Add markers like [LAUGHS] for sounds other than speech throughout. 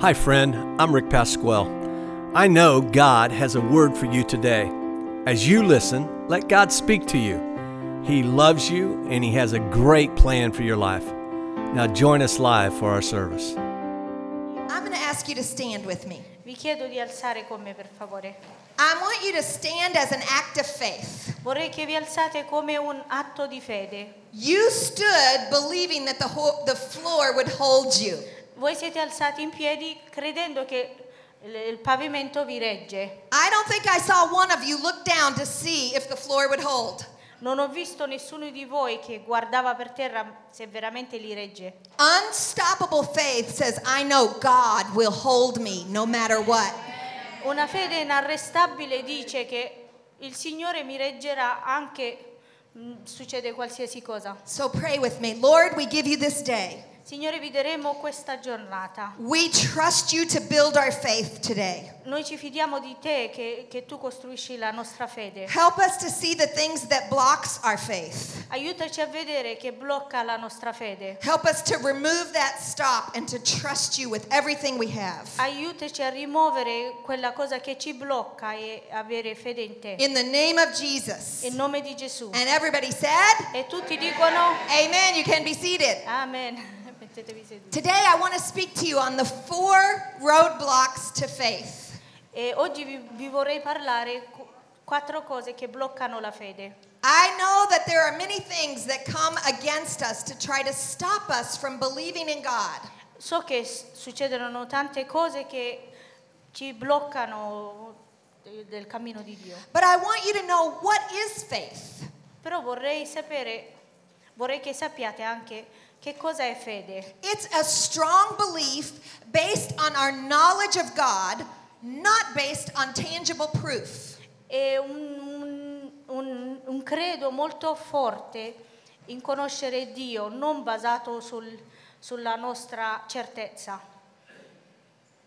Hi, friend. I'm Rick Pasquale. I know God has a word for you today. As you listen, let God speak to you. He loves you and He has a great plan for your life. Now, join us live for our service. I'm going to ask you to stand with me. Vi chiedo di alzare con me per favore. I want you to stand as an act of faith. Vorrei che vi alzate come un atto di fede. You stood believing that the, whole, the floor would hold you. Voi siete alzati in piedi credendo che il pavimento vi regge. I don't think I saw one of you look down to see if the floor would hold. Non ho visto nessuno di voi che guardava per terra se veramente li regge. Unstoppable faith says, I know God will hold me no matter what. Una fede inarrestabile dice che il Signore mi reggerà anche mh, succede qualsiasi cosa. So pray with me. Lord, we give you this day. Signore, vi daremo questa giornata. We trust you to build our faith today. Noi ci fidiamo di te che, che tu costruisci la nostra fede. Help us to see the things that blocks our faith. Aiutaci a vedere che blocca la nostra fede. Help us to remove that stop and to trust you with everything we have. Aiutaci a rimuovere quella cosa che ci blocca e avere fede in te. In the name of Jesus. In nome di Gesù. And everybody said, E tutti dicono Amen. You can be seated. Amen. Today, I want to speak to you on the four roadblocks to faith. E oggi vi, vi vorrei parlare qu- quattro cose che bloccano la fede. I know that there are many things that come against us to try to stop us from believing in God. So che succedono tante cose che ci bloccano de- del cammino di Dio. But I want you to know what is faith. Però vorrei sapere, vorrei che sappiate anche che cosa è fede. It's a strong belief based on our knowledge of God, not based on tangible proof. È un, un- un- credo molto forte in conoscere Dio, non basato sul- sulla nostra certezza.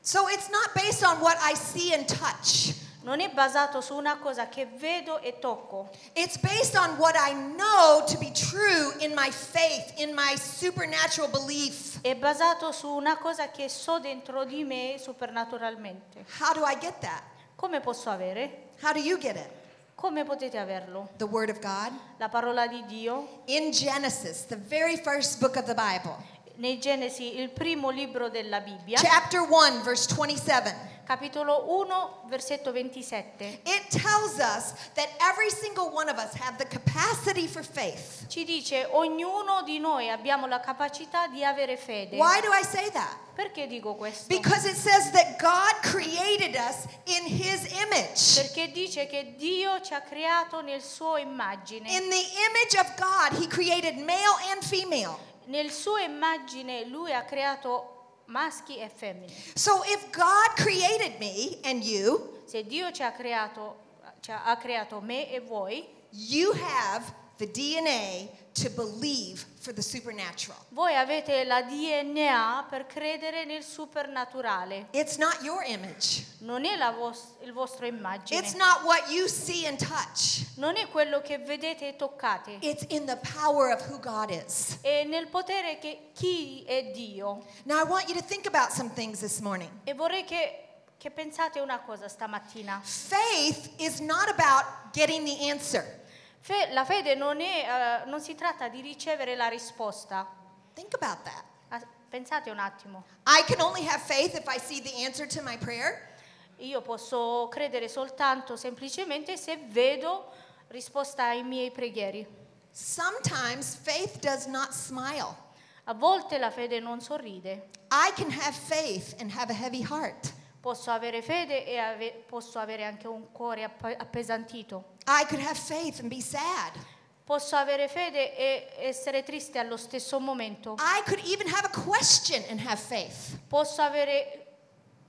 So it's not based on what I see and touch. Non è basato su una cosa che vedo e tocco, It's based on what I know to be true in my faith, in my supernatural belief. è basato su una cosa che so dentro di me supernaturalmente. How do I get that? Come posso avere? How do you get it? Come potete averlo? The Word of God. La parola di Dio, In Genesis, the very first book of the Bible, nei Genesi, il primo libro della Bibbia, chapter 1, verse 27. capitolo 1, versetto 27. It tells us that every single one of us have the capacity for faith. Ci dice ognuno di noi abbiamo la capacità di avere fede. Why do I say that? Perché dico questo? Because it says that God created us in His image. Perché dice che Dio ci ha creato nel suo immagine. In the image of God, He created male and female. Nel suo immagine lui ha creato maschi e femmine. So if God created me and you, Se Dio ci ha creato, ci ha, creato me e voi, you have the DNA to believe for the supernatural. voi avete la DNA per credere nel supernaturale. It's not your image. Non è la vos- il vostro immagine. It's not what you see and touch. non è quello che vedete e toccate. It's in the power of who God is. È nel potere che chi è Dio. Now, I want you to think about some things this morning. E vorrei che, che pensate una cosa stamattina. Faith is not about getting the answer. Fe- la fede non, è, eh, non si tratta di ricevere la risposta. Think about that. Ah, Pensate un attimo. I can only have faith if I see the answer to my prayer. Io posso credere soltanto semplicemente se vedo risposta ai miei preghieri. Sometimes faith does not smile. A volte la fede non sorride. I can have faith and have a heavy heart. Posso avere fede e ave- posso avere anche un cuore app- appesantito. I could have faith and be sad. Posso avere fede e essere triste allo stesso momento. I could even have a question and have faith. Posso avere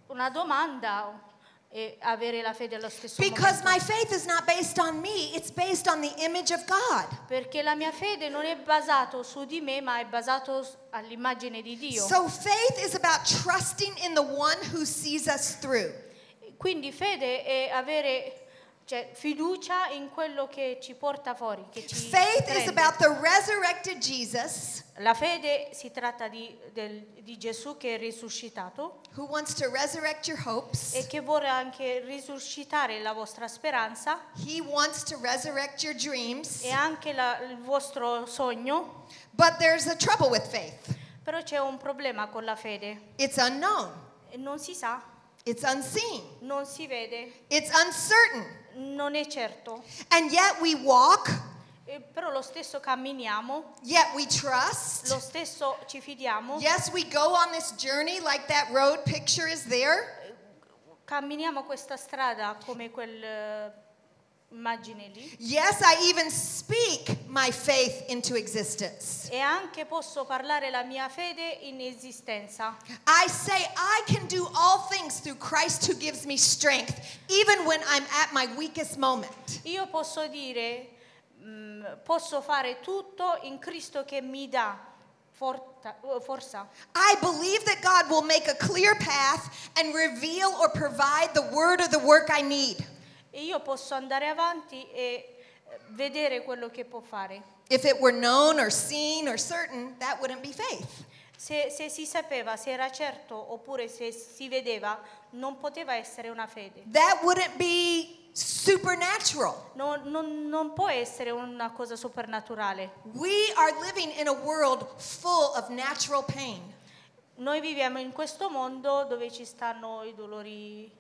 una domanda e avere la fede allo stesso Because momento. my faith is not based on me, it's based on the image of God. Perché la mia fede non è basato su di me, ma è basato s- all'immagine di Dio. So faith is about trusting in the one who sees us through. Quindi fede è avere Cioè, fiducia in quello che ci porta fuori, che ci Faith is prende. about the resurrected Jesus La fede si tratta di, del- di Gesù che è risuscitato who wants to resurrect your hopes. e che vuole anche risuscitare la vostra speranza He wants to resurrect your dreams. e anche la- il vostro sogno. But there's a trouble with faith Però c'è un problema con la fede. it's unknown, Non si sa, it's unseen, non si vede, it's uncertain. Non è certo. And yet we walk, E però lo stesso camminiamo, yet we trust. lo stesso ci fidiamo, Yes, we go on this journey like that road picture is there. camminiamo questa strada come quel immagine lì. Yes, I even speak my faith into existence. E anche posso parlare la mia fede in esistenza. I say I can do all things through Christ who gives me strength, even when I'm at my weakest moment. Io posso dire, mm, posso fare tutto in Cristo che mi dà forta- eh, forza. I believe that God will make a clear path and reveal or provide the word or the work I need. E io posso andare avanti e eh, vedere quello che può fare. If it were known or seen or certain, that wouldn't be faith. Se, se si sapeva, se era certo oppure se si vedeva, non poteva essere una fede. That wouldn't be supernatural. Non, non- non può essere una cosa soprannaturale. We are living in a world full of natural pain. Noi viviamo in questo mondo dove ci stanno i dolori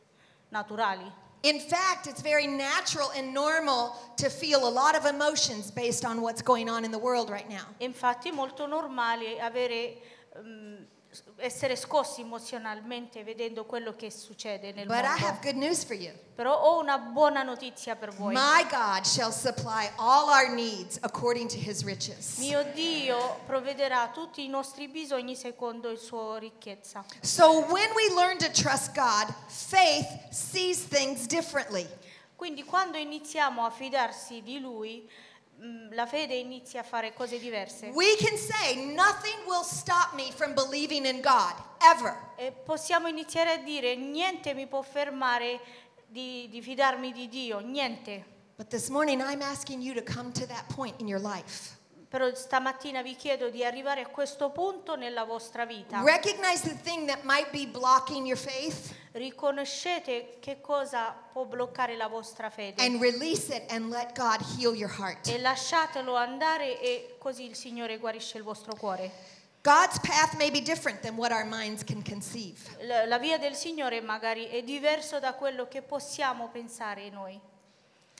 naturali. In fact, it's very natural and normal to feel a lot of emotions based on what's going on in the world right now. Infatti è molto normale avere, ehm, essere scossi emozionalmente vedendo quello che succede nel But I have mondo. good news for you. Però ho una buona notizia per voi. My God shall supply all our needs according to his riches. Mio Dio provvederà tutti i nostri bisogni secondo il suo ricchezza. So when we learn to trust God, faith sees things differently. Quindi quando iniziamo a fidarsi di Lui, la fede inizia a fare cose diverse. We can say, nothing will stop me from believing in God, ever. E possiamo iniziare a dire niente mi può fermare di, di fidarmi di Dio, niente. But this morning, I'm asking you to come to that point in your life. Però stamattina vi chiedo di arrivare a questo punto nella vostra vita. Recognize the thing that might be blocking your faith Riconoscete che cosa può bloccare la vostra fede and release it and let God heal your heart. e lasciatelo andare e così il Signore guarisce il vostro cuore. God's path may be different than what our minds can conceive. La, via del Signore magari è diverso da quello che possiamo pensare noi.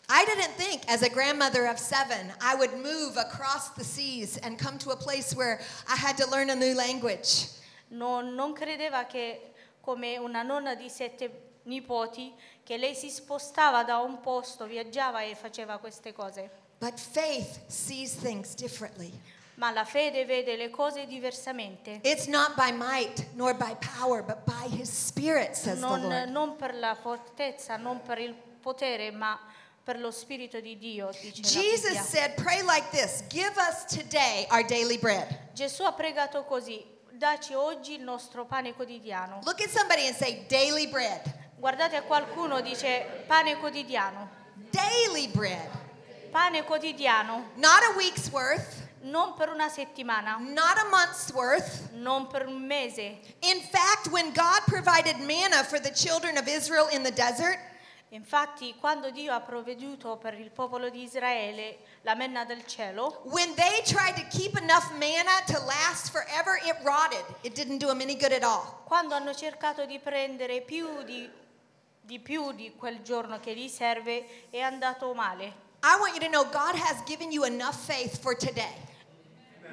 I didn't think, as a grandmother of seven, I would move across the seas and come to a place where I had to learn a new language. Non, non credeva che come una nonna di sette nipoti, che lei si spostava da un posto, viaggiava e faceva queste cose. But faith sees things differently. Ma la fede vede le cose diversamente. It's not by might nor by power, but by his spirit, says the Non, Lord. non per la fortezza, non per il potere, ma per lo Spirito di Dio, dice Jesus said, Pray like this Give us today our daily bread. Gesù ha pregato così, daci oggi il nostro pane quotidiano. Look at somebody and say, Daily bread. Guardate a qualcuno, dice pane quotidiano. Daily bread. Pane quotidiano, Not a week's worth, non per una settimana, not a month's worth. non per un mese. In fact, when God provided manna for the children of Israel in the desert, Infatti, quando Dio ha provveduto per il popolo di Israele la menna del cielo, when they tried to keep enough manna to last forever, it rotted. It didn't do them any good at all. quando hanno cercato di prendere più di, di più di quel giorno che gli serve, è andato male. I want you to know God has given you enough faith for today.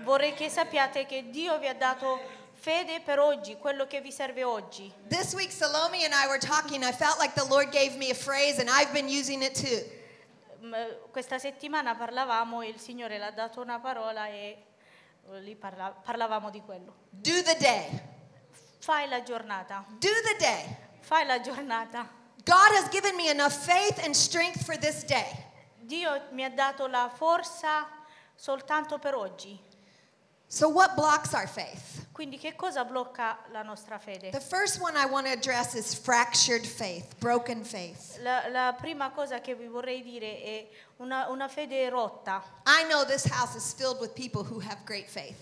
Vorrei che sappiate che Dio vi ha dato fede per oggi, quello che vi serve oggi. This week, Salome and I were talking. I felt like the Lord gave me a phrase, and I've been using it too. Questa settimana parlavamo e il Signore l'ha dato una parola e eh, lì parla- parlavamo di quello. Do the day. Fai la giornata, Do the day. fai la giornata. God has given me enough faith and strength for this day. Dio mi ha dato la forza soltanto per oggi. So, what blocks our faith? Quindi che cosa blocca la nostra fede? The first one I want to address is fractured faith, broken faith. La, la prima cosa che vi vorrei dire è una, una fede rotta. I know this house is filled with people who have great faith.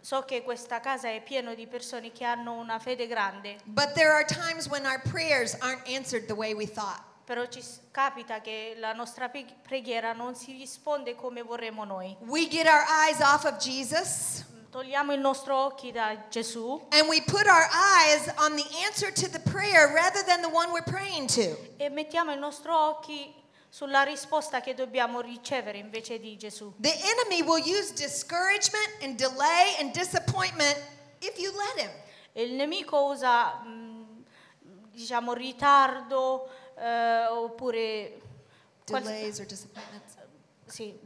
So che questa casa è piena di persone che hanno una fede grande, But there are times when our prayers aren't answered the way we thought. Però ci capita che la nostra preghiera non si risponde come vorremmo noi. We get our eyes off of Jesus Togliamo i nostri occhi da Gesù and we put our eyes on the answer to the prayer rather than the one we're praying to. e mettiamo i nostri occhi sulla risposta che dobbiamo ricevere invece di Gesù. The enemy will use discouragement and delay and disappointment if you let him. Il nemico usa, mh, diciamo, ritardo eh, oppure... Delays or disappointments. sì,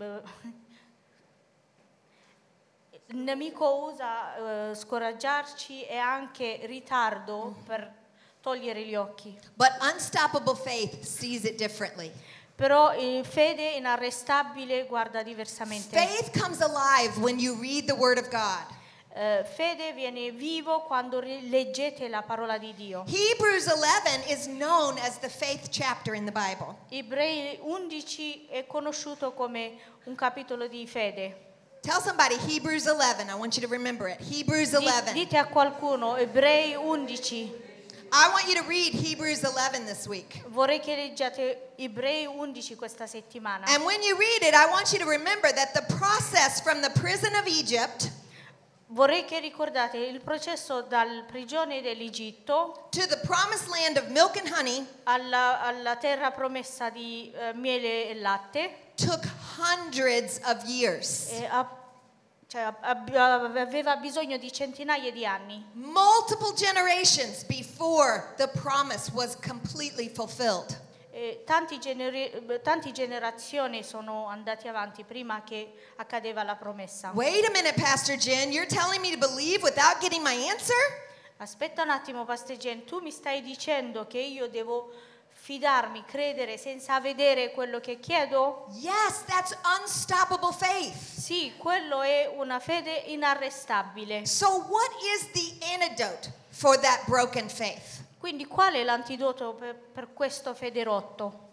il nemico usa eh, scoraggiarci e anche ritardo per togliere gli occhi. But unstoppable faith sees it differently. Però in fede inarrestabile guarda diversamente. Faith comes alive when you read the Word of God. Eh, fede viene vivo quando leggete la parola di Dio. Hebrews 11 is known as the faith chapter in the Bible. Ebrei 11 è conosciuto come un capitolo di fede. Tell somebody Hebrews 11. I want you to remember it. Hebrews Di- 11. dite a qualcuno, Ebrei 11. I want you to read Hebrews 11 this week. Vorrei che leggiate Ebrei 11 questa settimana. And when you read it, I want you to remember that the process from the prison of Egypt Vorrei che ricordate il processo dal prigione dell'Egitto to the promised land of milk and honey alla, alla terra promessa di eh, miele e latte took hundreds of years. e ha- cioè, ab- aveva bisogno di centinaia di anni. Multiple generations before the promise was completely fulfilled. Tanti, generi- tanti generazioni sono andati avanti prima che accadeva la promessa. Wait a minute, Pastor Jen. You're telling me to believe without getting my answer? Aspetta un attimo, Pastor Jen, tu mi stai dicendo che io devo fidarmi, credere senza vedere quello che chiedo? Yes, that's unstoppable faith. Sì, quello è una fede inarrestabile. So, what is the antidote for that broken faith? Quindi qual è l'antidoto per, per questo fede rotto?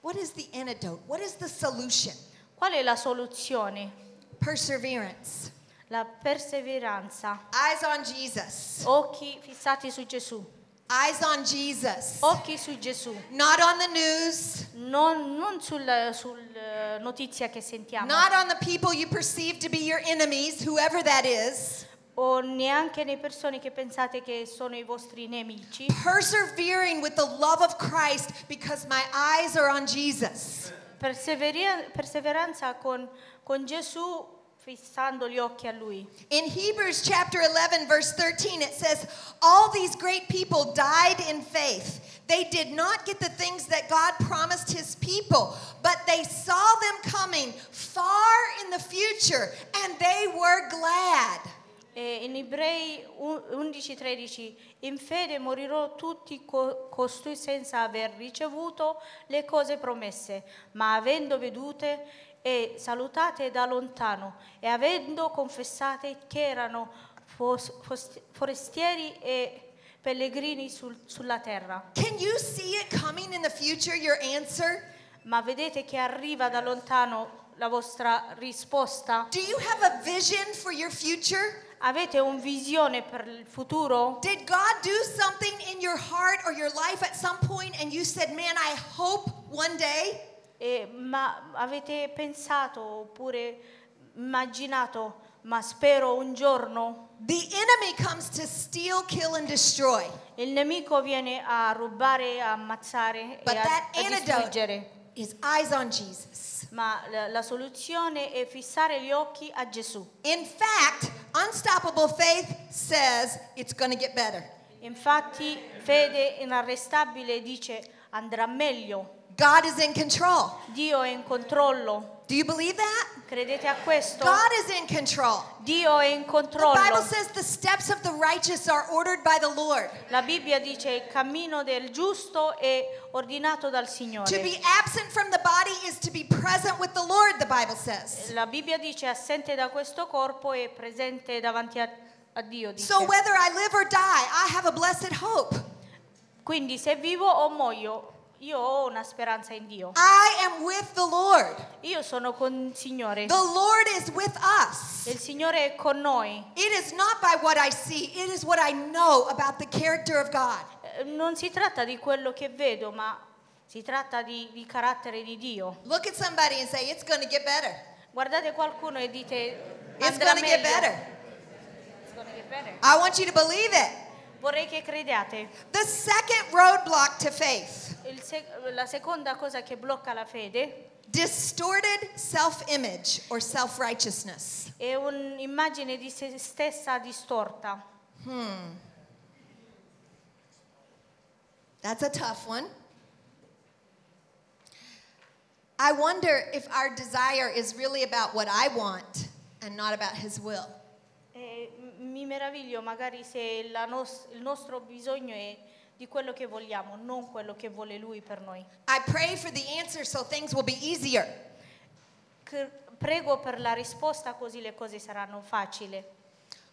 What is the antidote? What is the solution? Qual è la soluzione? Perseverance. La perseveranza. Eyes on Jesus. Occhi fissati su Gesù. Eyes on Jesus. Occhi su Gesù. Not on the news. Non, non sul, sul, eh, notizia che sentiamo. Not on the people you perceive to be your enemies, whoever that is. O neanche le persone che pensate che sono i vostri nemici. Persevering with the love of Christ because my eyes are on Jesus. Perseveranza con, con Gesù fissando gli occhi a Lui. In Hebrews chapter 11, verse 13, it says, All these great people died in faith. They did not get the things that God promised his people, but they saw them coming far in the future and they were glad. E in Ebrei 11:13 in fede morirò tutti co- costui senza aver ricevuto le cose promesse, ma avendo vedute e salutate da lontano e avendo confessate che erano fos- fos- forestieri e pellegrini sul- sulla terra. Can you see it coming in the future, your answer? Ma vedete che arriva da lontano la vostra risposta? Do you have a vision for your future? Avete un visione per il futuro? Did God do something in your heart or your life at some point and you said, Man, I hope one day? E- ma avete pensato oppure immaginato, ma spero un giorno The enemy comes to steal, kill, and destroy. il nemico viene a rubare, a ammazzare But e a, that a antidote distruggere. is eyes on Jesus. Ma la, la soluzione è fissare gli occhi a Gesù. In fact, unstoppable faith says it's going to get better. Infatti, fede inarrestabile dice andrà meglio. God is in control. Dio è in controllo. Do you believe that? Credete a questo? God is in control. Dio è in The Bible controllo. says the steps of the righteous are ordered by the Lord. La Bibbia dice il cammino del giusto è ordinato dal To Signore. be absent from the body is to be present with the Lord, the Bible says. La Bibbia dice assente da questo corpo è presente davanti a, a Dio. dice. So whether I live or die, I have a blessed hope. Quindi se vivo o muoio, io ho una speranza in Dio. I am with the Lord. Io sono con il Signore. The Lord is with us. Il Signore è con noi. It is not by what I see, it is what I know about the character of God. Eh, Non si tratta di quello che vedo, ma si tratta di, di carattere di Dio. Look at somebody and say, It's going to get better. Guardate qualcuno e dite It's andrà going to meglio. It's get better. I want you to believe it. Vorrei che crediate. The second roadblock to faith Il sec- la seconda cosa che blocca la fede distorted self image or self righteousness. è un'immagine di se stessa distorta. Hmm. That's a tough one. I wonder if our desire is really about what I want and not about His will. Mi meraviglio magari se nos- il nostro bisogno è di quello che vogliamo, non quello che vuole Lui per noi. I pray for the answer so things will be easier. Prego per la risposta così le cose saranno facili.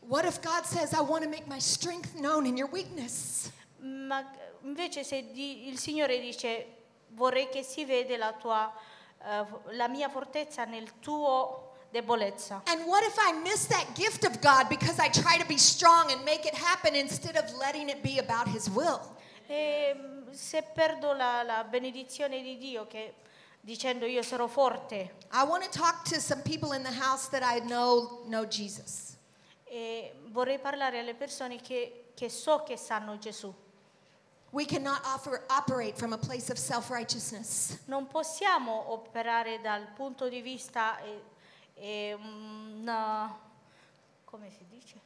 What if God says, I want to make my strength known in your weakness? Ma invece se di- il Signore dice vorrei che si vede la, tua, eh, la mia fortezza nel tuo debolezza. And what if I miss that gift of God because I try to be strong and make it happen instead of letting it be about His will? E mm, se perdo la, la benedizione di Dio che dicendo io sarò forte I want to talk to some people in the house that I know know Jesus. e vorrei parlare alle persone che, che so che sanno Gesù. We cannot offer, operate from a place of self righteousness. Non possiamo operare dal punto di vista e, e una, come si dice?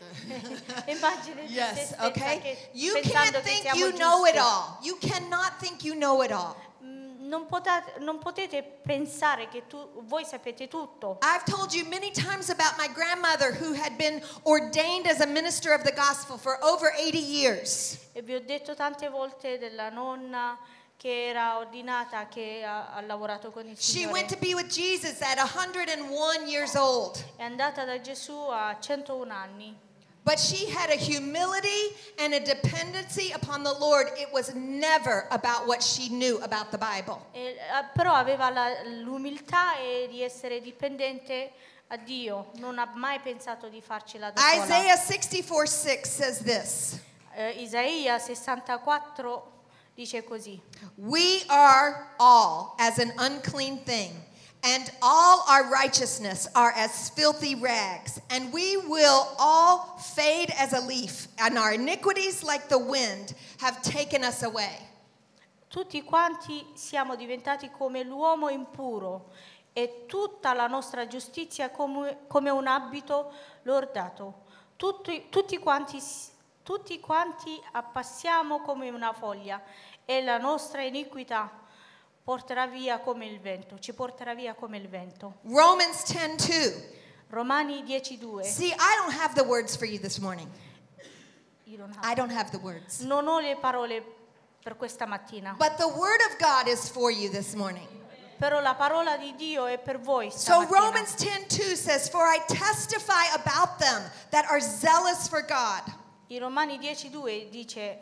[LAUGHS] Yes, okay? You can't think you know it all. You cannot think you know it all. Mm, Non potete, non potete pensare che tu, voi sapete tutto. I've told you many times about my grandmother who had been ordained as a minister of the gospel for over 80 years. E vi ho detto tante volte della nonna che era ordinata, che ha, ha lavorato con il She Signore. went to be with Jesus at 101 years old. È andata da Gesù a 101 anni. But she had a humility and a dependency upon the Lord. It was never about what she knew about the Bible. E, eh, però aveva la- l'umiltà e di essere dipendente a Dio, non ha mai pensato di farcela da sola. Isaiah 64 6 says this Eh, Isaia 64 dice così: We are all as an unclean thing, and all our righteousness are as filthy rags, and we will all fade as a leaf, and our iniquities, like the wind, have taken us away. Tutti quanti siamo diventati come l'uomo impuro e tutta la nostra giustizia come, come un abito lordato. Tutti, tutti quanti, tutti quanti appassiamo come una foglia e la nostra iniquità porterà via come il vento, ci porterà via come il vento. Romans 10 2. Romani 10:2. See, I don't have the words for you this morning. Io non, I don't have the words. non ho le parole per questa mattina, But the word of God is for you this morning. però la parola di Dio è per voi So stamattina. Romans 10:2 says, "For I testify about them that are zealous for God, In Romani 10:2 dice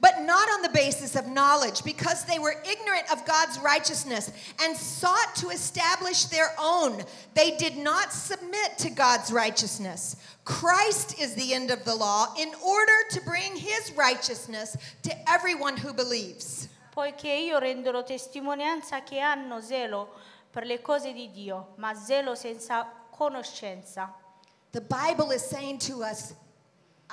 but not on the basis of knowledge, because they were ignorant of God's righteousness and sought to establish their own. They did not submit to God's righteousness. Christ is the end of the law in order to bring his righteousness to everyone who believes." Poiché io testimonianza che hanno zelo per le cose di Dio, ma zelo senza conoscenza. The Bible is saying to us,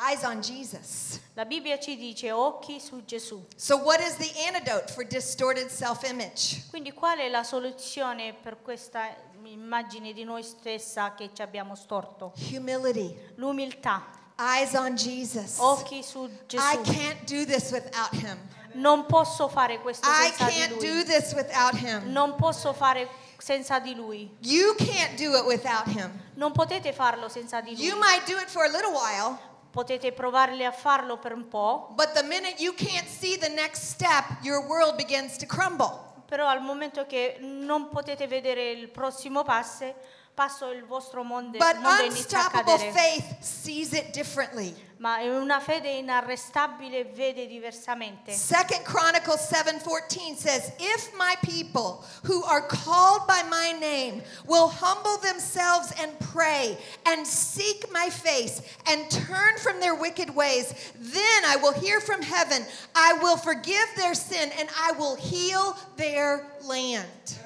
eyes on Jesus. La Bibbia ci dice occhi su Gesù. So, what is the antidote for distorted self image? Quindi qual è la soluzione per questa immagine di noi stessa che ci abbiamo storto? Humility. L'umiltà. Eyes on Jesus. Occhi su I Gesù. can't do this without him. Non posso fare questo I senza di can't do lui. this without him. Non posso fare senza di lui. You can't do it without him. Non potete farlo senza di You lui. might do it for a little while, Potete provarle a farlo per un po', but the minute you can't see the next step, your world begins to crumble. però al momento che non potete vedere il prossimo passo, passo il vostro mondo, But mondo inizia a unstoppable cadere. faith sees it differently. Ma eh, una fede inarrestabile vede diversamente. Second Chronicles 7:14 says, "If my people who are called by my name will humble themselves and pray and seek my face and turn from their wicked ways, then I will hear from heaven, I will forgive their sin and I will heal their land."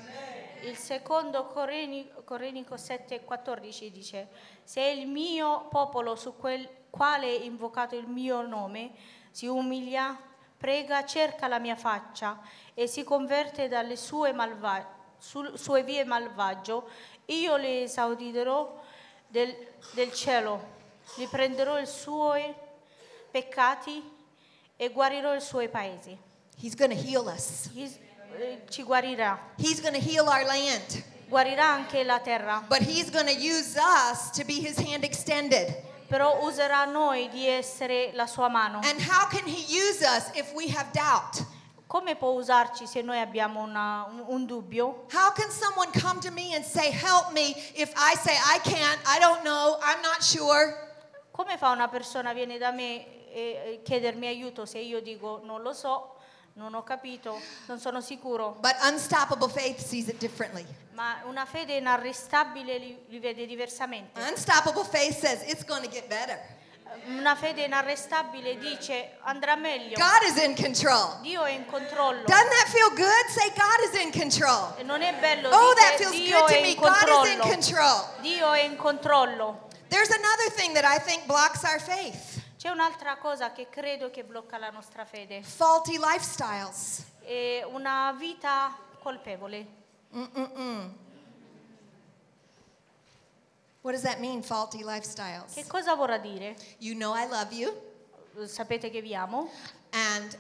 Il secondo Coreni- Corenico 7,14 dice: Se il mio popolo su quel quale è invocato il mio nome si umilia, prega, cerca la mia faccia e si converte dalle sue, malva- sul- sue vie malvagio, io le esaudirò del, del cielo, li prenderò i suoi peccati e guarirò i suoi paesi. He's going to heal us. Eh, ci guarirà. He's going to heal our land. guarirà anche la terra, But he's going to use us to be his hand extended. però userà noi di essere la sua mano. And how can he use us if we have doubt? Come può usarci se noi abbiamo una- un, un dubbio? How can someone come to me and say, Help me, if I say, I can't, I don't know, I'm not sure? Come fa una persona viene da me e chiedermi aiuto se io dico non lo so, non ho capito, non sono sicuro? But unstoppable faith sees it differently. Ma una fede inarrestabile li, li vede diversamente. Unstoppable faith says, It's going to get better. Una fede inarrestabile dice andrà meglio. God is in control. Dio è in controllo. Doesn't that feel good? Say, God is in control. Non è bello Oh, that feels Dio good to me. God is in control. Dio è in controllo. There's another thing that I think blocks our faith C'è un'altra cosa che credo che blocca la nostra fede, faulty lifestyles. è una vita colpevole. What does that mean, faulty lifestyles? Che cosa vorrà dire? You know I love you, Sapete che vi amo? and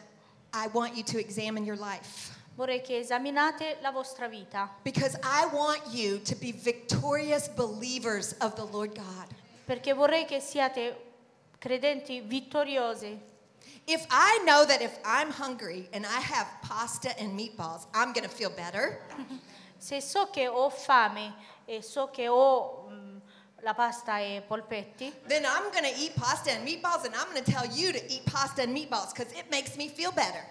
I want you to examine your life. Vorrei che esaminate la vostra vita, Because I want you to be victorious believers of the Lord God. perché vorrei che siate credenti vittoriosi. If I know that if I'm hungry and I have pasta and meatballs, I'm going to feel better, [LAUGHS] Se so che ho fame e so che ho mm, la pasta e polpetti, then I'm going to eat pasta and meatballs and I'm going to tell you to eat pasta and meatballs because it makes me feel better.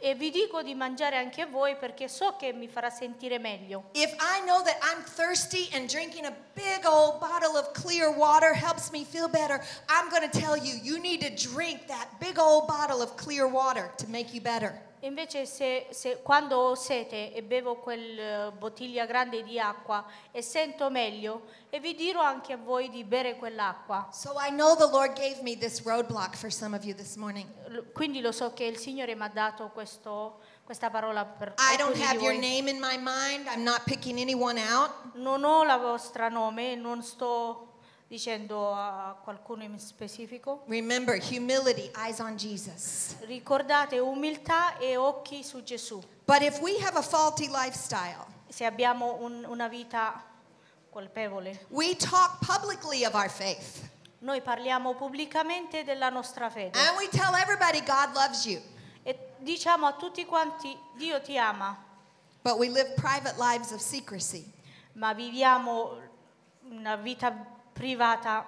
E vi dico di mangiare anche voi perché so che mi farà sentire meglio. If I know that I'm thirsty and drinking a big old bottle of clear water helps me feel better, I'm going to tell you, you need to drink that big old bottle of clear water to make you better. Invece se, se quando ho sete e bevo quella bottiglia grande di acqua e sento meglio e vi dirò anche a voi di bere quell'acqua. So Quindi lo so che il Signore mi ha dato questo- questa parola per I don't alcuni di have your voi. name in my mind. I'm not picking anyone out. Non ho la vostra nome, non sto dicendo a qualcuno in specifico. Remember, humility, eyes on Jesus. Ricordate umiltà e occhi su Gesù. But if we have a faulty lifestyle, Se abbiamo un- una vita colpevole, we talk publicly of our faith noi parliamo pubblicamente della nostra fede and we tell everybody God loves you, e diciamo a tutti quanti Dio ti ama, but we live private lives of secrecy. ma viviamo una vita privata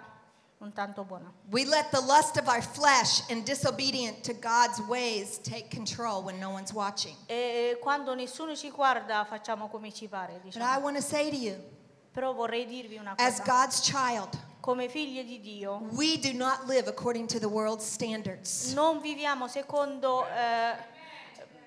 non tanto buona. We let the lust of our flesh and disobedient to God's ways take control when no one's watching. E quando nessuno ci guarda facciamo come ci pare, But I diciamo. want to say to you, Però vorrei dirvi una as cosa. God's child, Come figli di Dio we do not live according to the world's standards. non viviamo secondo, eh,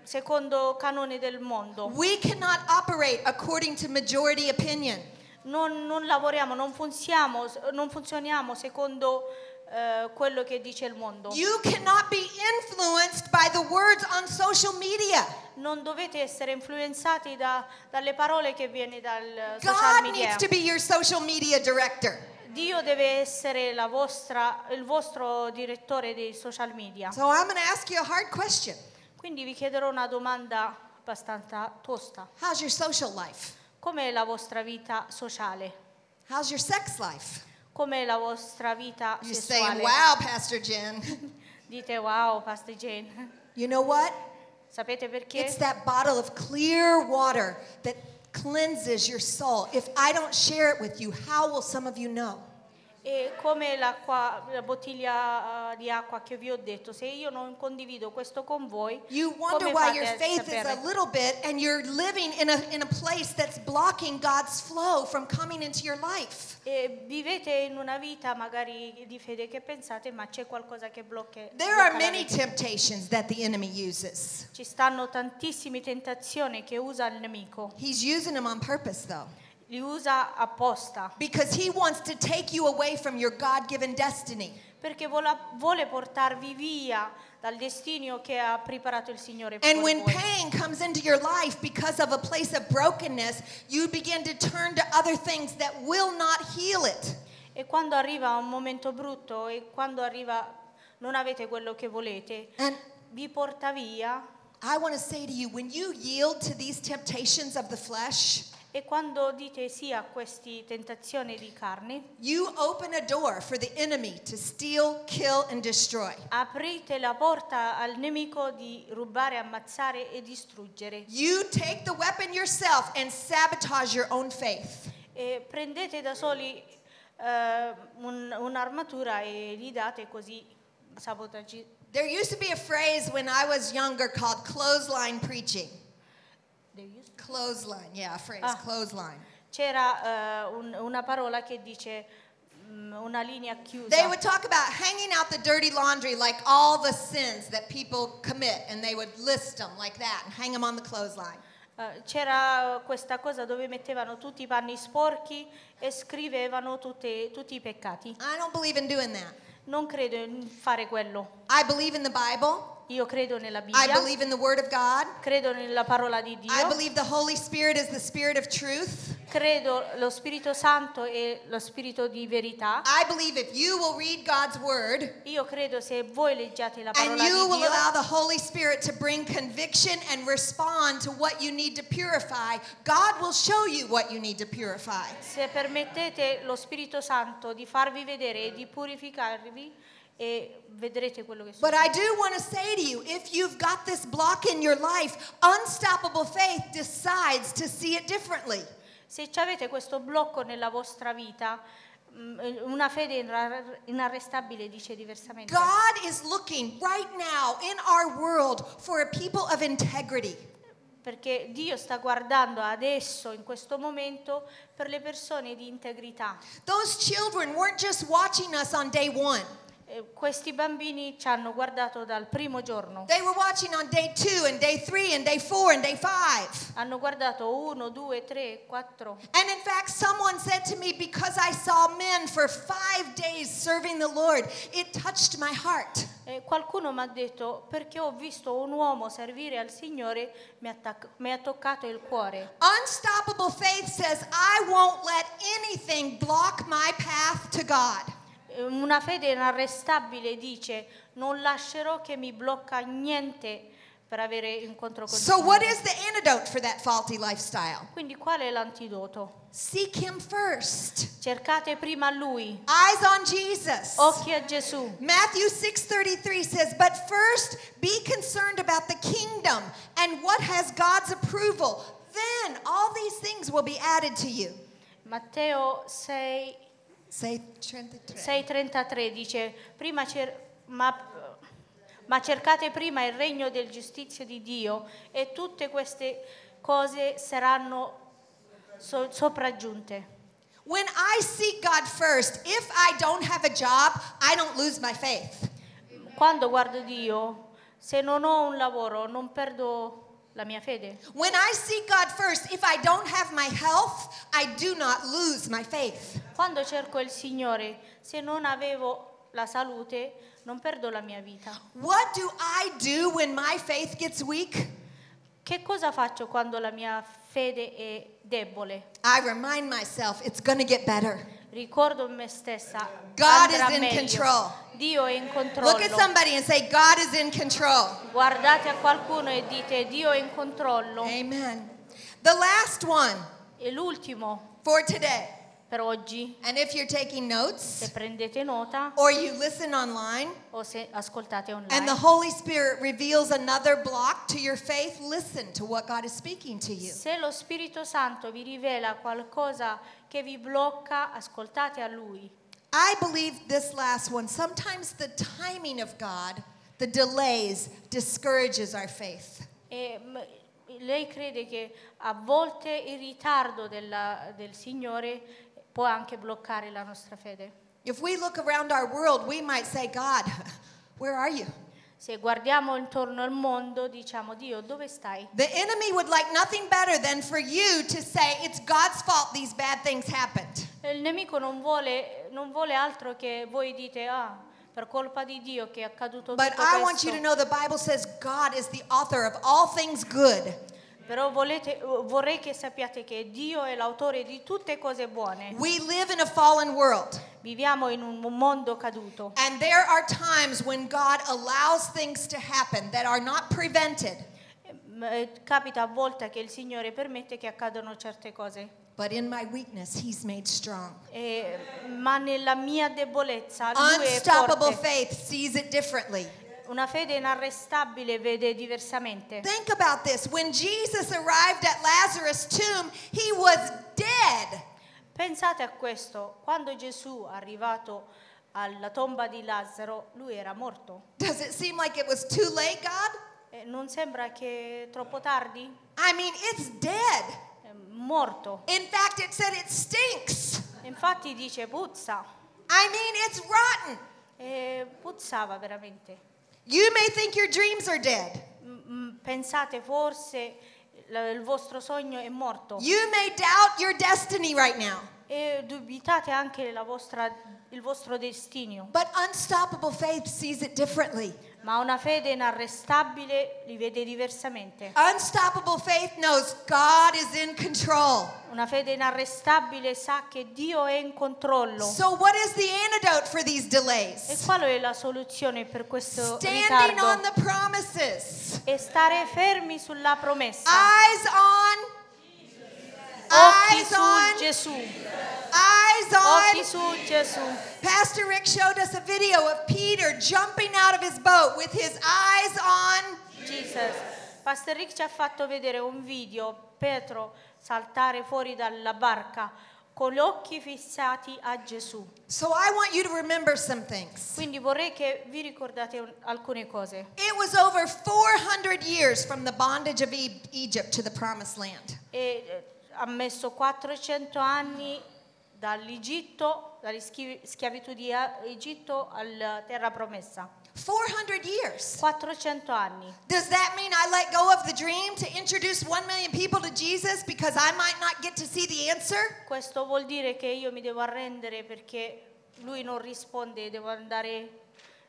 secondo canone del mondo. We cannot operate according to majority opinion. Non, non lavoriamo, non funziamo, non funzioniamo secondo eh, quello che dice il mondo. You cannot be influenced by the words on social media. Non dovete essere influenzati da- dalle parole che viene dal social God media. needs to be your social media director. Dio deve essere la vostra- il vostro direttore dei social media. So I'm going to ask you a hard question. Quindi vi chiederò una domanda abbastanza tosta. How's your social life? Com'è la vostra vita sociale? How's your sex life? Com'è la vostra vita You're saying, sessuale? wow, Pastor Jen. [LAUGHS] Dite wow, Pastor Jane. You know what? Sapete perché? It's that bottle of clear water that cleanses your soul. If I don't share it with you, how will some of you know? E come l'acqua, la bottiglia eh, di acqua che vi ho detto, se io non condivido questo con voi, You wonder why your faith is a little bit and you're living in a, in a place that's blocking God's flow from coming into your life. E vivete in una vita magari di fede che pensate, ma c'è qualcosa che blocca. There are many temptations that the enemy uses. Ci stanno tantissime tentazioni che usa il nemico. He's using them on purpose, though, Li usa apposta because he wants to take you away from your God given destiny. perché vuole, vuole portarvi via dal destino che ha preparato il Signore per And when voi. pain comes into your life because of a place of brokenness, you begin to turn to other things that will not heal it. E quando arriva un momento brutto e quando arriva non avete quello che volete, And vi porta via I want to say to you when you yield to these temptations of the flesh, e quando dite sì a queste tentazioni di carne, you open a door for the enemy to steal, kill, and destroy. aprite la porta al nemico di rubare, ammazzare e distruggere. You take the weapon yourself and sabotage your own faith. E prendete da soli eh, un- un'armatura e gli date così sabotaggi. There used to be a phrase when I was younger called clothesline preaching. Clothesline, yeah, phrase, Ah. clothesline. C'era eh, un- una parola che dice mm, una linea chiusa. They would talk about hanging out the dirty laundry like all the sins that people commit, and they would list them like that and hang them on the clothesline. Eh, c'era questa cosa dove mettevano tutti i panni sporchi e scrivevano tutte- tutti i peccati. I don't believe in doing that. Non credo in fare quello. I believe in the Bible. Io credo nella I Bibbia, believe in the Word of God. credo nella parola di I Dio, believe the Holy Spirit is the Spirit of truth. credo lo Spirito Santo e lo Spirito di verità. I believe if you will read God's Word Io credo se voi leggiate la and parola you di will Dio allow the Holy Spirit to bring conviction and respond to what you need to purify, God will show you what you need to purify. Se permettete lo Spirito Santo di farvi vedere e di purificarvi e vedrete quello che But succede. I do want to say to you if you've got this block in your life, unstoppable faith decides to see it differently. Se avete questo blocco nella vostra vita, mm, una fede inarrestabile dice diversamente. God is looking right now in our world for a people of integrity. Perché Dio sta guardando adesso, in questo momento, per le persone di integrità. Those children weren't just watching us on day one. Eh, questi bambini ci hanno guardato dal primo giorno. They were watching on day two and day three and day four and day five. Hanno guardato uno, due, tre, quattro. And in fact, someone said to me, because I saw men for five days serving the Lord, it touched my heart. E qualcuno mi ha detto, perché ho visto un uomo servire al Signore, mi ha, tac- mi ha toccato il cuore. Unstoppable faith says, I won't let anything block my path to God. Eh, Una fede inarrestabile dice, non lascerò che mi blocca niente per avere incontro con So, what is the antidote for that faulty lifestyle? Quindi qual è l'antidoto? Seek Him first. Cercate prima Lui, Eyes on Jesus. occhi a Gesù. Matthew 6:33 says, "But first be concerned about the kingdom and what has God's approval. Then all these things will be added to you." Matteo 6, Say 23. 6,33 dice, prima cer- ma, ma cercate prima il regno del giustizio di Dio e tutte queste cose saranno so- sopraggiunte. When I seek God first, if I don't have a job, I don't lose my faith. Quando guardo Dio, se non ho un lavoro, non perdo la mia fede. When I seek God first, if I don't have my health, I do not lose my faith. Quando cerco il Signore, se non avevo la salute, non perdo la mia vita. What do I do when my faith gets weak? Che cosa faccio quando la mia fede è debole? I remind myself it's going to get better. Ricordo me stessa, God is in meglio. control. Dio è in Look at controllo. somebody and say, God is in control. Guardate a qualcuno e dite Dio è in controllo. Amen. The last one E l'ultimo for today. Per oggi, And if you're taking se notes prendete nota or you listen online o se ascoltate and the online, Holy Spirit reveals another block to your faith, listen to what God is speaking to you. se lo Spirito Santo vi rivela qualcosa che vi blocca, ascoltate a Lui. I believe this last one. Sometimes the timing of God, the delays, discourages our faith. E lei crede che a volte il ritardo della- del Signore può anche bloccare la nostra fede. If we look around our world, we might say, God, [LAUGHS] where are you? Se guardiamo intorno al mondo, diciamo Dio, dove stai? The enemy would like nothing better than for you to say, it's God's fault these bad things happened. Il nemico non vuole, non vuole altro che voi dite, ah, per colpa di Dio che è accaduto But tutto I want you questo. to know the Bible says God is the author of all things good. Però volete- vorrei che sappiate che Dio è l'autore di tutte cose buone. We live in a fallen world. Viviamo in un mondo caduto And there are times when God allows things to happen that are not prevented. M- eh, Capita a volte che il Signore permette che accadano certe cose. But in my weakness, He's made strong. E- ma nella mia debolezza Lui è Unstoppable faith sees it differently. Una fede inarrestabile vede diversamente. Think about this. When Jesus arrived at Lazarus' tomb, he was dead. Pensate a questo, quando Gesù è arrivato alla tomba di Lazzaro, lui era morto. Does it seem like it was too late, God? E non sembra che è troppo tardi? I mean, it's dead. È morto. In fact, it said it stinks. Infatti dice puzza. I mean, it's rotten. E puzzava veramente. You may think your dreams are dead. Pensate forse il vostro sogno è morto. You may doubt your destiny right now. E dubitate anche la vostra- il vostro destino. But unstoppable faith sees it differently. Ma una fede inarrestabile li vede diversamente. Unstoppable faith knows God is in control. Una fede inarrestabile sa che Dio è in controllo. So, what is the antidote for these E delays? qual è la soluzione per questo Standing on ritardo? the promises. E stare fermi sulla promessa. Eyes on. Eyes on. Gesù. Eyes Occhi on. su Gesù. Pastor Rick showed us a video of Peter jumping out of his boat with his eyes on. Jesus. Pastor Rick ci ha fatto vedere un video, Pietro saltare fuori dalla barca con gli occhi fissati a Gesù. So I want you to remember some things. Quindi vorrei che vi ricordate un- alcune cose. It was over 400 years from the bondage of Egypt to the promised land. E ha messo 400 anni dall'Egitto, dalle schi- schiavitù di A- Egitto alla terra promessa. 400 years. 400 anni. Does that mean I let go of the dream to introduce 1 million people to Jesus because I might not get to see the answer? Questo vuol dire che io mi devo arrendere perché lui non risponde, devo andare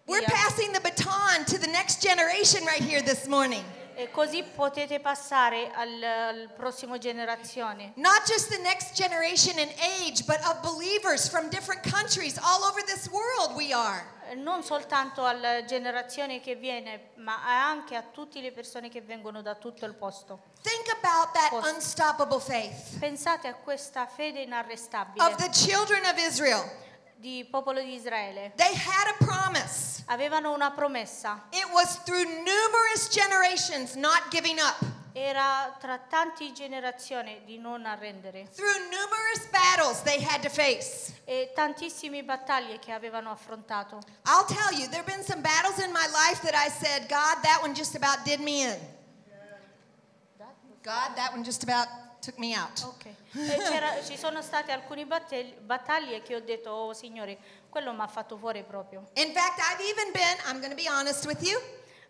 We're via. passing the baton to the next generation right here this morning. E così potete passare al, al prossimo generazione. Not just the next generation in age, but of believers from different countries all over this world we are. Eh, Non soltanto alla generazione che viene, ma anche a tutte le persone che vengono da tutto il posto. Think about that unstoppable faith Pensate a questa fede inarrestabile of the children of Israel. Di popolo di Israele. They had a promise. Avevano una promessa, It was through numerous generations not giving up, era tra tante generazioni di non arrendere through numerous battles they had to face. e tantissime battaglie che avevano affrontato. I'll tell you, there have been some battles in my life that I said, God, that one just about did me in. God, that one just about took me out. Ok. C'era- ci sono state alcune battaglie che ho detto, oh Signore, quello mi ha fatto fuori proprio. In fact, I've even been, I'm going to be honest with you,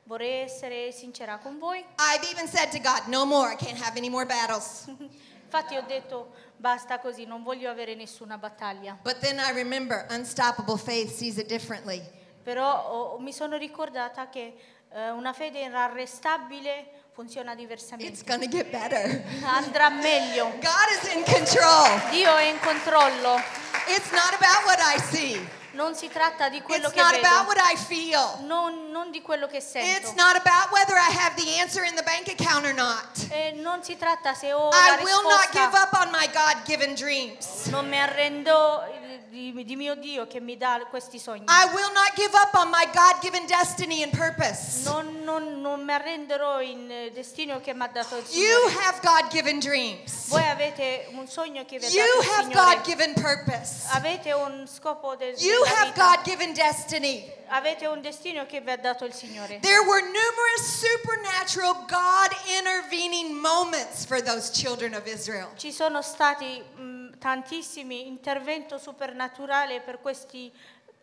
Vorrei essere sincera con voi. I've even said to God, no more, I can't have any more battles. [LAUGHS] Infatti ho detto basta così, non voglio avere nessuna battaglia. But then I remember, unstoppable faith sees it differently. Però ho- mi sono ricordata che eh, una fede inarrestabile funziona It's going to get better. Andrà meglio. God is in control. Dio è in controllo. It's not about what I see. Non si tratta di quello It's che not about vedo, what I feel. non, non di quello che It's sento. not about whether I have the answer in the bank account or not. E non si tratta se ho la I will not give risposta. up on my God given dreams. Non mi arrendo di, di mio Dio che mi dà questi sogni. I will not give up on my God given destiny and purpose. Non, non- non mi arrenderò in eh, destino che mi ha dato il You Signore. have God given dreams. Voi avete un sogno che vi ha You dato il have Signore. God given purpose. Avete un scopo del You have. God given destiny. Avete un destino che vi ha dato il Signore. There were numerous supernatural God intervening moments for those children of Israel. Ci sono stati mh, tantissimi interventi supernaturali per questi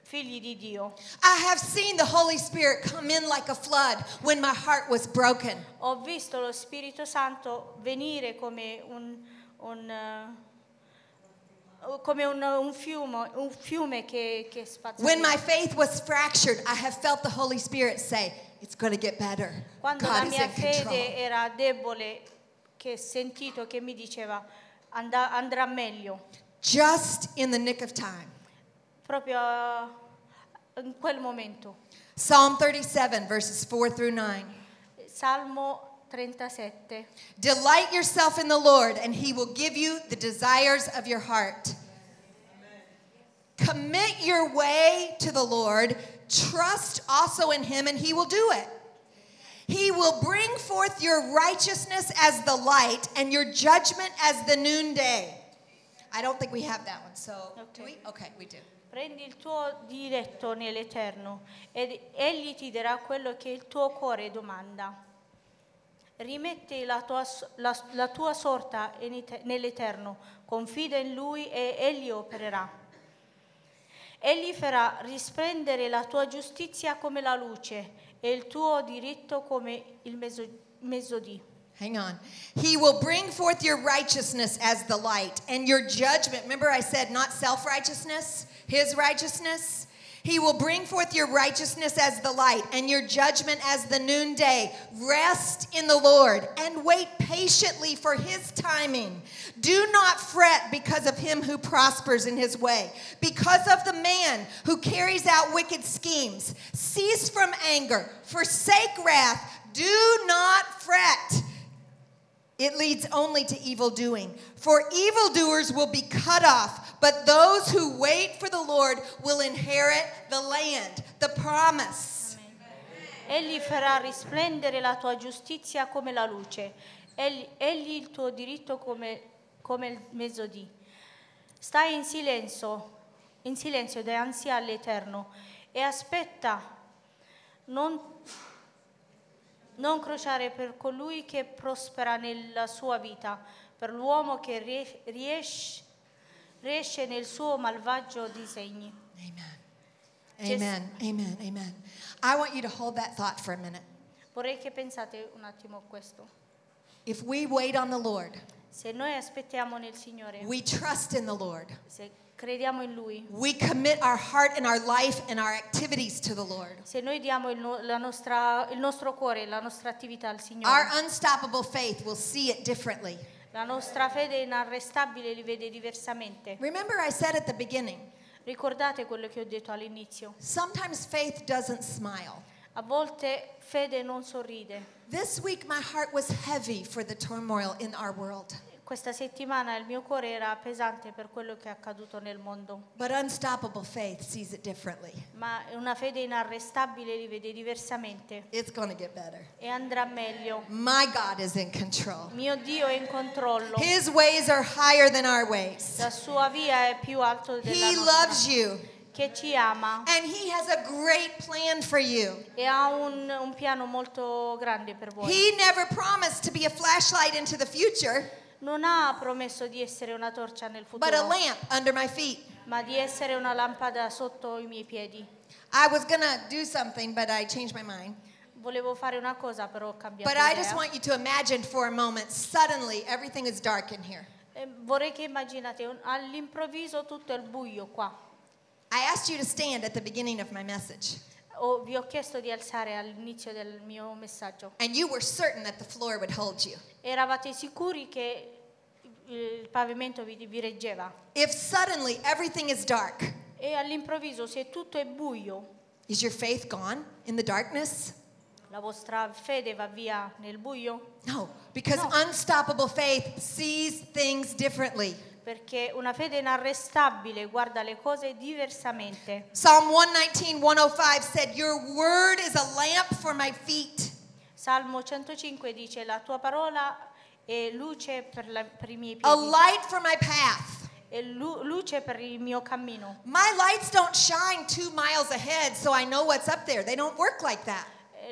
figli di Dio. I have seen the Holy Spirit come in like a flood when my heart was broken. Ho visto lo Spirito Santo venire come un, un, eh, come un, un fiume, un fiume che, che spazza When my faith was fractured, I have felt the Holy Spirit say, It's going to get better. Quando la God is mia fede era debole, che sentito che mi diceva "And- andrà meglio, Just in the nick of time. proprio eh, in quel momento. Psalm 37, verses 4 through 9. Salmo 37. Delight yourself in the Lord, and he will give you the desires of your heart. Commit your way to the Lord. Trust also in him, and he will do it. He will bring forth your righteousness as the light and your judgment as the noonday. I don't think we have that one, so do Okay. we? Okay, we do. Prendi il tuo diletto nell'Eterno ed egli ti darà quello che il tuo cuore domanda. Rimetti la tua, la- la tua sorta nell'Eterno, confida in Lui e Egli opererà. Egli farà risplendere la tua giustizia come la luce e il tuo diritto come il mezzo- mezzodì. Hang on. He will bring forth your righteousness as the light and your judgment. Remember, I said not self righteousness, his righteousness? He will bring forth your righteousness as the light and your judgment as the noonday. Rest in the Lord and wait patiently for his timing. Do not fret because of him who prospers in his way, because of the man who carries out wicked schemes. Cease from anger, forsake wrath. Do not fret. It leads only to evil doing. For evildoers will be cut off, but those who wait for the Lord will inherit the land, the promise. Egli farà risplendere la tua giustizia come la luce, egli, egli il tuo diritto come, come il mezzodì. Stai in silenzio, in silenzio davanti all'Eterno e aspetta, non, non crociare per colui che prospera nella sua vita, per l'uomo che rie- riesce, riesce nel suo malvagio disegni. Amen. Amen. Amen. Amen. I want you to hold that thought for a minute. Vorrei che pensate un attimo a questo. If we wait on the Lord, Se noi aspettiamo nel Signore, we trust in the Lord, se crediamo in Lui, we commit our heart and our life and our activities to the Lord, se noi diamo il, no- la nostra- il nostro cuore, la nostra attività al our Signore, unstoppable faith will see it differently. la nostra fede inarrestabile li vede diversamente. Remember, I said at the beginning, Ricordate quello che ho detto all'inizio. sometimes faith doesn't smile. A volte fede non sorride. This week, my heart was heavy for the turmoil in our world. Questa settimana il mio cuore era pesante per quello che è accaduto nel mondo, But unstoppable faith sees it differently. ma una fede inarrestabile li vede diversamente It's get better. e andrà meglio. My God is in control. Mio Dio è in controllo. His ways are higher than our ways. La sua via è più alta della He nostra. loves you, che ci ama and He has a great plan for you. e ha un, un piano molto grande per voi. He never promised to be a flashlight into the future, Non ha promesso di essere una torcia nel but a futuro, lamp under my feet. ma di essere una lampada sotto i miei piedi. I was to do something, but I changed my mind. Volevo fare una cosa, però ho cambiato But I just want you to imagine for a moment, suddenly everything is dark in here. Eh, vorrei che immaginate un- all'improvviso tutto è il buio qua. I asked you to stand at the beginning of my message, O- vi ho chiesto di alzare all'inizio del mio messaggio. and you were certain that the floor would hold you. Eravate sicuri che il pavimento vi, vi reggeva. If suddenly everything is dark, E all'improvviso, se tutto è buio, is your faith gone in the darkness? la vostra fede va via nel buio? No, because No. unstoppable faith sees things differently. Perché una fede inarrestabile guarda le cose diversamente. Psalm 119, 105 said, Your word is a lamp for my feet. Salmo 105 dice la tua parola è luce per, la- per i miei a piedi, light for my path. è lu- luce per il mio cammino. My lights don't shine two miles ahead so I know what's up there. They don't work like that.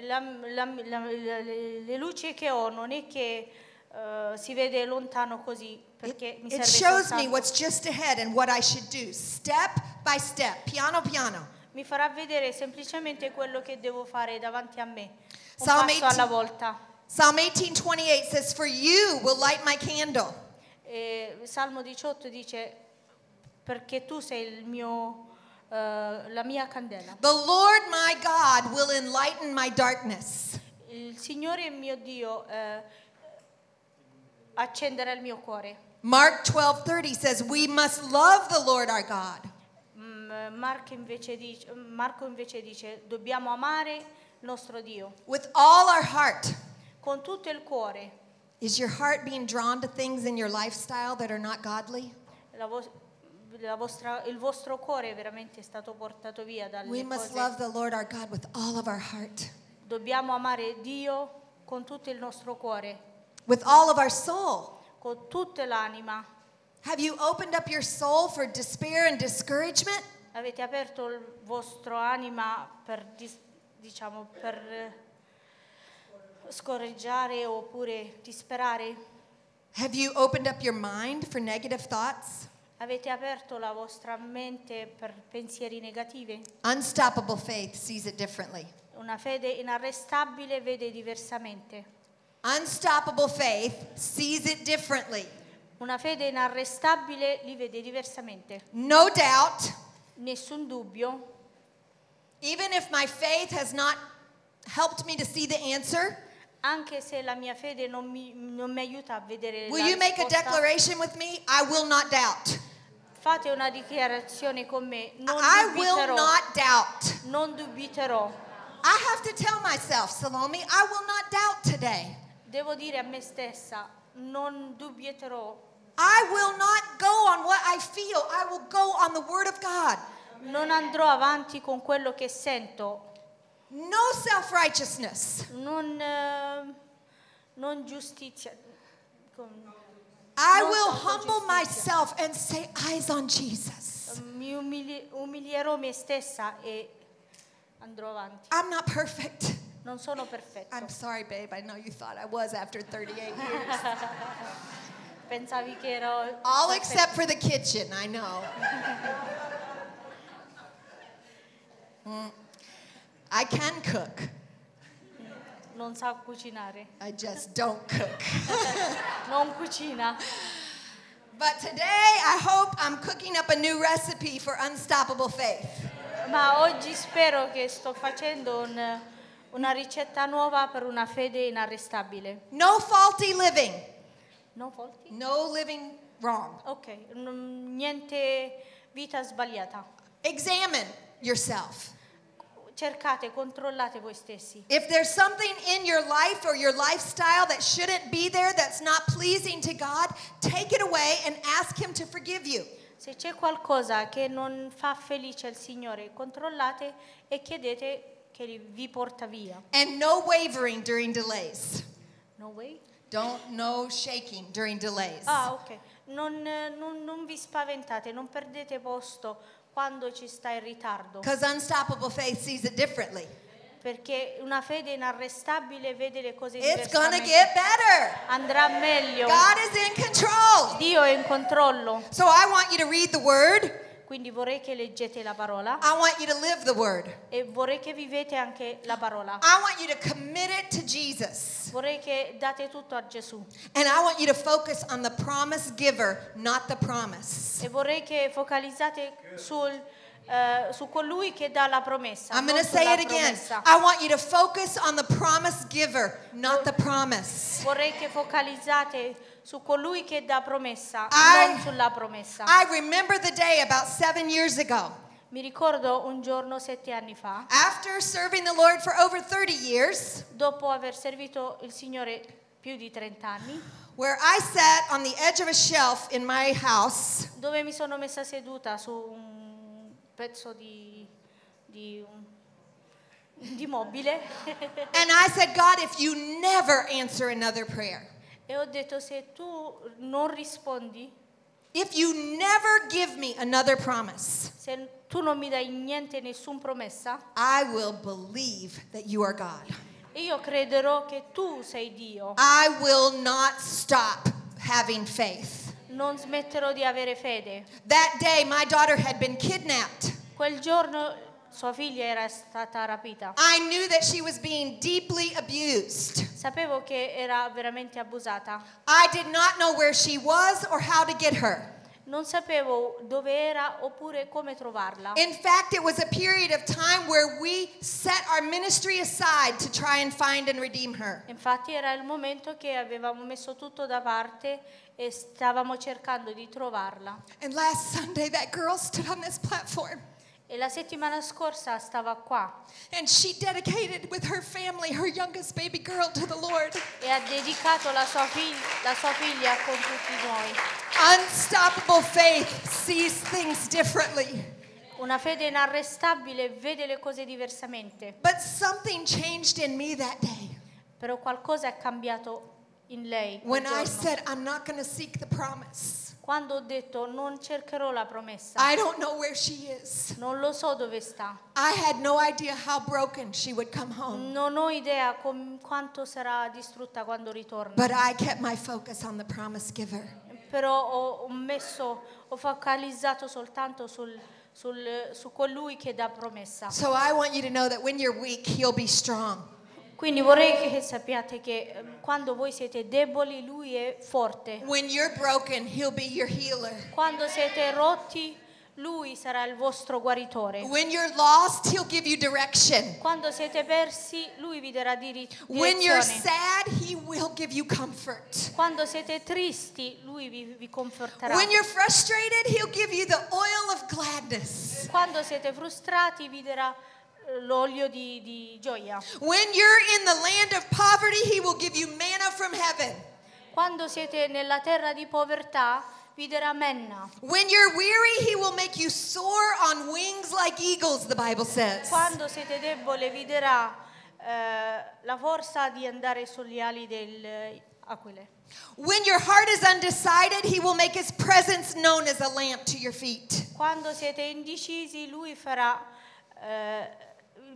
La- la- le, luci che ho non è che eh, si vede lontano così, It, it shows me what's just ahead and what I should do, step by step, piano piano. mi farà vedere semplicemente quello che devo fare davanti a me, un Psalm passo 18. alla volta. Psalm 18:28 says, "For you will light my candle." E Salmo 18 dice perché tu sei il mio, eh, la mia candela. The Lord my God will enlighten my darkness. Il Signore mio Dio eh, accenderà il mio cuore. Mark 12:30 says, "We must love the Lord our God Mm, Marco invece dice, Marco invece dice dobbiamo amare nostro Dio with all our heart." Con tutto il cuore. Is your heart being drawn to things in your lifestyle that are not godly? Vostra- il vostro cuore è veramente stato portato via dalle We must love the Lord our God with all of our heart, Dobbiamo amare Dio con tutto il nostro cuore, with all of our soul. con tutta l'anima. Have you opened up your soul for despair and discouragement? Avete aperto il vostro anima per, diciamo, per scorreggiare oppure disperare? Have you opened up your mind for negative thoughts? Avete aperto la vostra mente per pensieri negativi? Unstoppable faith sees it differently. Una fede inarrestabile vede diversamente. Unstoppable faith sees it differently. Una fede inarrestabile li vede diversamente. No doubt, Nessun dubbio, even if my faith has not helped me to see the answer, anche se la mia fede non mi, non mi aiuta a vedere will you make a declaration with me? I will not doubt. fate una dichiarazione con me. Non I will dubiterò. not doubt. Non dubiterò. I have to tell myself, Salome, I will not doubt today. Devo dire a me stessa, non dubiterò. I will not go on what I feel. I will go on the Word of God. Non andrò avanti con quello che sento. No self righteousness. Non, eh, non giustizia. I No will humble myself and say, Eyes on Jesus. Mi umili- umilierò me stessa e andrò avanti. I'm not perfect. Non sono perfetto. I'm sorry, babe. I know you thought I was after 38 years. [LAUGHS] Pensavi che ero All except for the kitchen, I know. [LAUGHS] Mm. I can cook, non sa cucinare. I just don't cook. [LAUGHS] Non cucina. But today, I hope I'm cooking up a new recipe for unstoppable faith. Ma oggi spero che sto facendo un- una ricetta nuova per una fede inarrestabile. No faulty living, No faulty? no living wrong. Ok, niente vita sbagliata. Examine yourself. Cercate, controllate voi stessi. If there's something in your life or your lifestyle that shouldn't be there, that's not pleasing to God, take it away and ask Him to forgive you. Se c'è qualcosa che non fa felice il Signore, controllate e chiedete che li- vi porta via. And no wavering during delays. No way? Don't, no shaking during delays. Ah, ok. Non, eh, non- non vi spaventate, non perdete posto quando ci sta in ritardo, Because unstoppable faith sees it differently. perché una fede inarrestabile vede le cose It's diversamente. get better. Andrà meglio. God is in control. Dio è in controllo, So I want you to read the word. Quindi vorrei che leggete la parola I want you to live the word. e vorrei che vivete anche la parola. I want you to commit it to Jesus. Vorrei che date tutto a Gesù And I want you to focus on the promise giver, not the promise. e vorrei che focalizzate sul, eh, su colui che dà la promessa. I'm going to say it again. promessa. I want you to focus on the promise giver, not the promise. Vorrei che focalizzate su colui che dà promessa, I- non sulla promessa. I remember the day about seven years ago. Mi ricordo un giorno sette anni fa, After serving the Lord for over 30 years, dopo aver servito il Signore più di 30 anni, where I sat on the edge of a shelf in my house dove mi sono messa seduta su un pezzo di, di, un- di mobile and I said, God, if you never answer another prayer, e ho detto se tu non rispondi, if you never give me another promise, se tu non mi dai niente, nessuna promessa, I will believe that you are God. io crederò che tu sei Dio. I will not stop having faith. Non smetterò di avere fede. That day, my daughter had been kidnapped. Quel giorno sua figlia era stata rapita. I knew that she was being deeply abused. Sapevo che era veramente abusata. I did not know where she was or how to get her. Non sapevo dove era oppure come trovarla. In fact, it was a period of time where we set our ministry aside to try and find and redeem her. Infatti era il momento che avevamo messo tutto da parte e stavamo cercando di trovarla. And last Sunday, that girl stood on this platform E la settimana scorsa stava qua and she dedicated with her family her youngest baby girl to the Lord. e ha dedicato la sua, fig- la sua figlia con tutti noi. Unstoppable faith sees things differently. Una fede inarrestabile vede le cose diversamente, But something changed in me that day però qualcosa è cambiato in lei. when I said, I'm not going to seek the promise. Quando ho detto non cercherò la promessa, I don't know where she is. non lo so dove sta, I had no idea how broken she would come home. non ho idea com- quanto sarà distrutta quando ritorna. But I kept my focus on the promise giver. Però ho, ho messo, ho focalizzato soltanto sul, sul- su colui che dà promessa. So I want you to know that when you're weak, he'll be strong. Quindi vorrei che sappiate che eh, quando voi siete deboli, lui è forte. When you're broken, he'll be your healer. Quando siete rotti, lui sarà il vostro guaritore. When you're lost, he'll give you direction. Quando siete persi, lui vi darà diri- When you're direzione. sad, he will give you comfort. Quando siete tristi, lui vi, vi conforterà. When you're frustrated, he'll give you the oil of gladness. Quando siete frustrati, vi darà l'olio di, di gioia. When you're in the land of poverty, he will give you manna from heaven. Quando siete nella terra di povertà, vi darà menna. When you're weary, he will make you soar on wings like eagles, the Bible says. Quando siete deboli, vi darà eh, la forza di andare sugli ali delle aquile. When your heart is undecided, he will make his presence known as a lamp to your feet. Quando siete indecisi, lui farà, eh,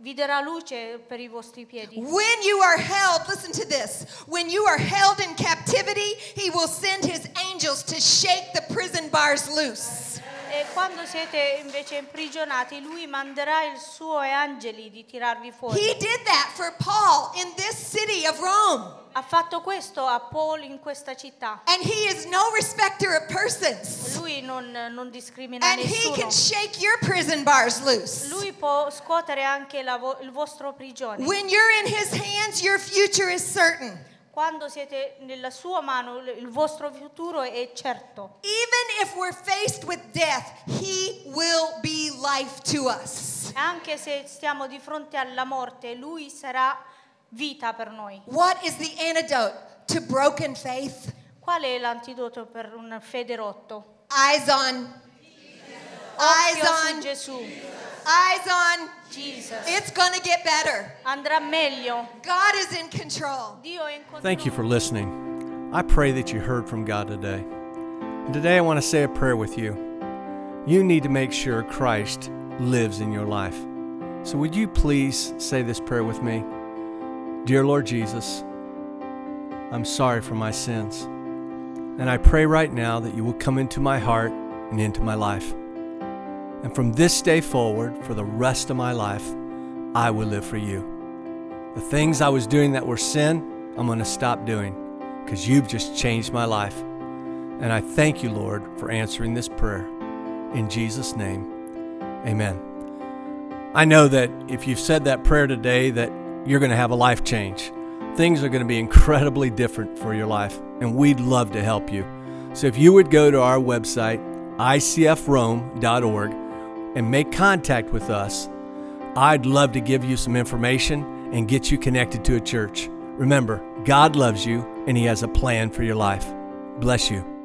vi darà luce per i vostri piedi. When you are held, listen to this. When you are held in captivity, he will send his angels to shake the prison bars loose. E quando siete invece imprigionati, lui manderà i suoi angeli di tirarvi fuori. He did that for Paul in this city of Rome. Ha fatto questo a Paul in questa città. And he is no respecter of persons. Lui non, non discrimina And he nessuno. can shake your prison bars loose. Lui può scuotere anche la vo- il vostro prigione. When you're in his hands, your future is certain. Quando siete nella sua mano, il il vostro futuro è certo. Even if we're faced with death, he will be life to us. Anche se stiamo di fronte alla morte, lui sarà vita per noi. What is the antidote to broken faith? Qual è l'antidoto per un fede rotto? Eyes on. Eyes Occhio su on. Gesù. Eyes on. Jesus. It's going to get better. Andrà meglio. God is in control. Dio è in controllo. Thank you for listening. I pray that you heard from God today. And today I want to say a prayer with you. You need to make sure Christ lives in your life. So would you please say this prayer with me? Dear Lord Jesus, I'm sorry for my sins. And I pray right now that you will come into my heart and into my life. And from this day forward, for the rest of my life, I will live for you. The things I was doing that were sin, I'm going to stop doing because you've just changed my life. And I thank you, Lord, for answering this prayer. In Jesus' name, amen. I know that if you've said that prayer today that you're going to have a life change. things are going to be incredibly different for your life, and we'd love to help you. So if you would go to our website, icfrome.org, and make contact with us, I'd love to give you some information and get you connected to a church. Remember, God loves you and He has a plan for your life. Bless you.